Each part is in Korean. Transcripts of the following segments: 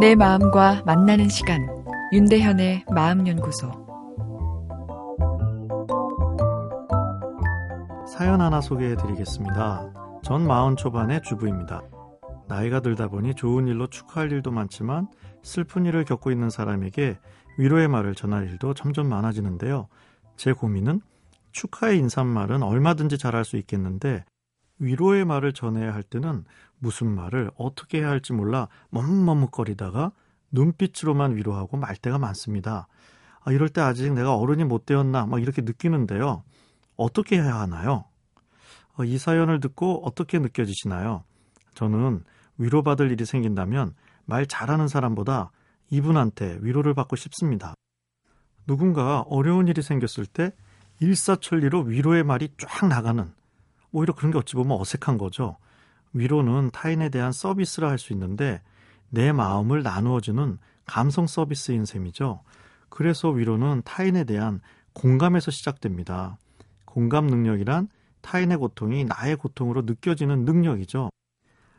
내 마음과 만나는 시간 윤대현의 마음연구소 사연 하나 소개해 드리겠습니다. 전 마흔 초반의 주부입니다. 나이가 들다 보니 좋은 일로 축하할 일도 많지만 슬픈 일을 겪고 있는 사람에게 위로의 말을 전할 일도 점점 많아지는데요. 제 고민은 축하의 인사말은 얼마든지 잘할 수 있겠는데 위로의 말을 전해야 할 때는 무슨 말을 어떻게 해야 할지 몰라 머뭇머뭇거리다가 눈빛으로만 위로하고 말 때가 많습니다. 아, 이럴 때 아직 내가 어른이 못 되었나 막 이렇게 느끼는데요. 어떻게 해야 하나요? 어, 이 사연을 듣고 어떻게 느껴지시나요? 저는 위로받을 일이 생긴다면 말 잘하는 사람보다 이분한테 위로를 받고 싶습니다. 누군가 어려운 일이 생겼을 때 일사천리로 위로의 말이 쫙 나가는 오히려 그런 게 어찌 보면 어색한 거죠. 위로는 타인에 대한 서비스라 할 수 있는데 내 마음을 나누어주는 감성 서비스인 셈이죠. 그래서 위로는 타인에 대한 공감에서 시작됩니다. 공감 능력이란 타인의 고통이 나의 고통으로 느껴지는 능력이죠.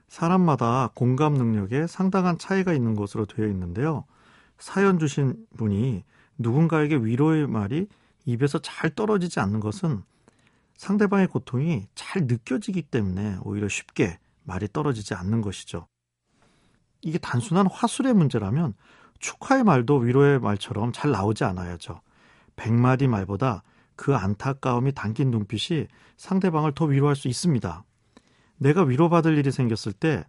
사람마다 공감 능력에 상당한 차이가 있는 것으로 되어 있는데요. 사연 주신 분이 누군가에게 위로의 말이 입에서 잘 떨어지지 않는 것은 상대방의 고통이 잘 느껴지기 때문에 오히려 쉽게 말이 떨어지지 않는 것이죠. 이게 단순한 화술의 문제라면 축하의 말도 위로의 말처럼 잘 나오지 않아야죠. 백마디 말보다 그 안타까움이 담긴 눈빛이 상대방을 더 위로할 수 있습니다. 내가 위로받을 일이 생겼을 때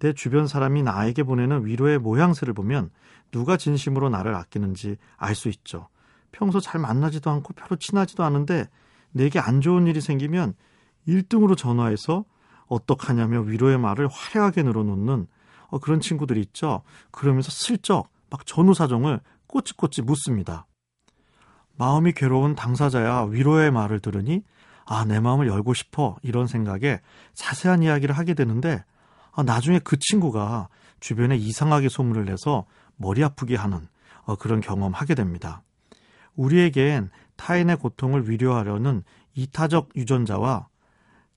내 주변 사람이 나에게 보내는 위로의 모양새를 보면 누가 진심으로 나를 아끼는지 알 수 있죠. 평소 잘 만나지도 않고 별로 친하지도 않은데 내게 안 좋은 일이 생기면 1등으로 전화해서 어떡하냐며 위로의 말을 화려하게 늘어놓는 어, 그런 친구들이 있죠. 그러면서 슬쩍 막 전후 사정을 꼬치꼬치 묻습니다. 마음이 괴로운 당사자야 위로의 말을 들으니 아, 내 마음을 열고 싶어. 이런 생각에 자세한 이야기를 하게 되는데 아, 나중에 그 친구가 주변에 이상하게 소문을 내서 머리 아프게 하는 어, 그런 경험 하게 됩니다. 우리에겐 타인의 고통을 위로하려는 이타적 유전자와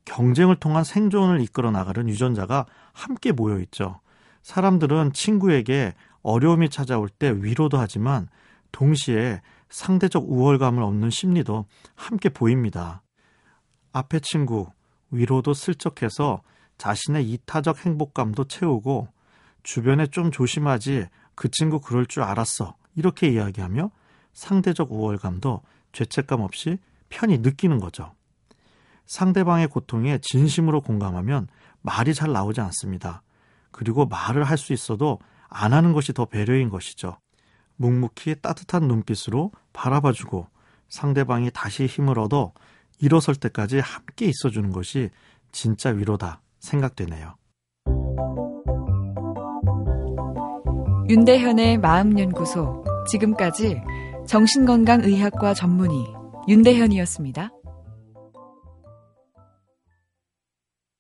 경쟁을 통한 생존을 이끌어 나가는 유전자가 함께 모여 있죠. 사람들은 친구에게 어려움이 찾아올 때 위로도 하지만 동시에 상대적 우월감을 얻는 심리도 함께 보입니다. 앞에 친구, 위로도 슬쩍해서 자신의 이타적 행복감도 채우고 주변에 좀 조심하지 그 친구 그럴 줄 알았어. 이렇게 이야기하며 상대적 우월감도 죄책감 없이 편히 느끼는 거죠. 상대방의 고통에 진심으로 공감하면 말이 잘 나오지 않습니다. 그리고 말을 할 수 있어도 안 하는 것이 더 배려인 것이죠. 묵묵히 따뜻한 눈빛으로 바라봐주고 상대방이 다시 힘을 얻어 일어설 때까지 함께 있어주는 것이 진짜 위로다 생각되네요. 윤대현의 마음연구소 지금까지 정신건강의학과 전문의 윤대현이었습니다.